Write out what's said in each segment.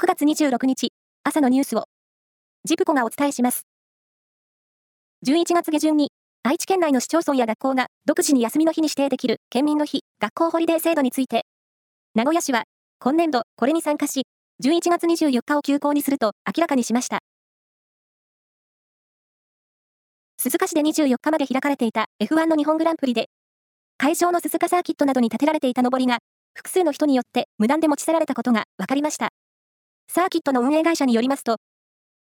9月26日、朝のニュースを、ジプコがお伝えします。11月下旬に、愛知県内の市町村や学校が独自に休みの日に指定できる県民の日、学校ホリデー制度について、名古屋市は、今年度、これに参加し、11月24日を休校にすると明らかにしました。鈴鹿市で24日まで開かれていた F1 の日本グランプリで、会場の鈴鹿サーキットなどに建てられていた上りが、複数の人によって無断で持ち去られたことが分かりました。サーキットの運営会社によりますと、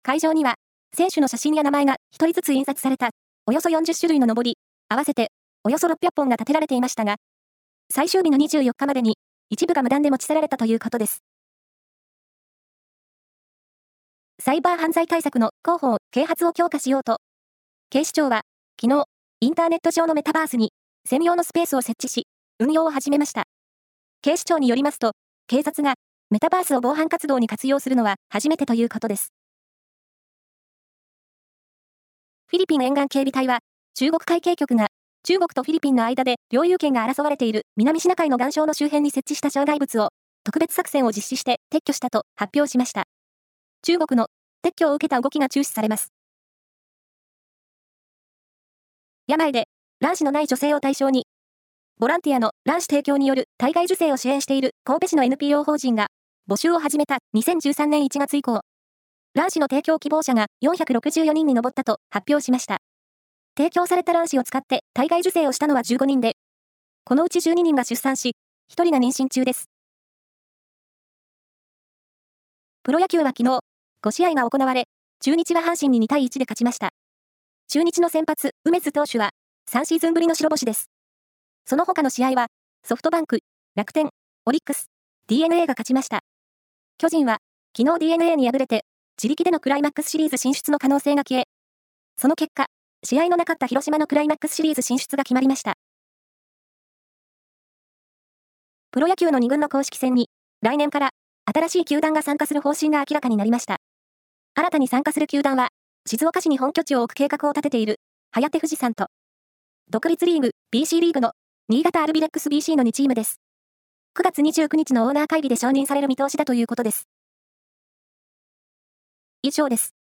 会場には、選手の写真や名前が1人ずつ印刷された、およそ40種類の上り、合わせて、およそ600本が建てられていましたが、最終日の24日までに、一部が無断で持ち去られたということです。サイバー犯罪対策の広報、啓発を強化しようと、警視庁は、昨日、インターネット上のメタバースに、専用のスペースを設置し、運用を始めました。警視庁によりますと、警察がメタバースを防犯活動に活用するのは初めてということです。フィリピン沿岸警備隊は、中国海警局が、中国とフィリピンの間で領有権が争われている南シナ海の岩礁の周辺に設置した障害物を、特別作戦を実施して撤去したと発表しました。中国の撤去を受けた動きが注視されます。病で卵子のない女性を対象に、ボランティアの卵子提供による体外受精を支援している神戸市の NPO 法人が募集を始めた2013年1月以降、卵子の提供希望者が464人に上ったと発表しました。提供された卵子を使って体外受精をしたのは15人で、このうち12人が出産し、1人が妊娠中です。プロ野球は昨日、5試合が行われ、中日は阪神に2対1で勝ちました。中日の先発、梅津投手は、3シーズンぶりの白星です。その他の試合は、ソフトバンク、楽天、オリックス、DNA が勝ちました。巨人は、昨日 DNA に敗れて、自力でのクライマックスシリーズ進出の可能性が消え、その結果、試合のなかった広島のクライマックスシリーズ進出が決まりました。プロ野球の2軍の公式戦に、来年から新しい球団が参加する方針が明らかになりました。新たに参加する球団は、静岡市に本拠地を置く計画を立てている、早手富士山と、独立リーグ、BC リーグの、新潟アルビレックス BC の2チームです。9月29日のオーナー会議で承認される見通しだということです。以上です。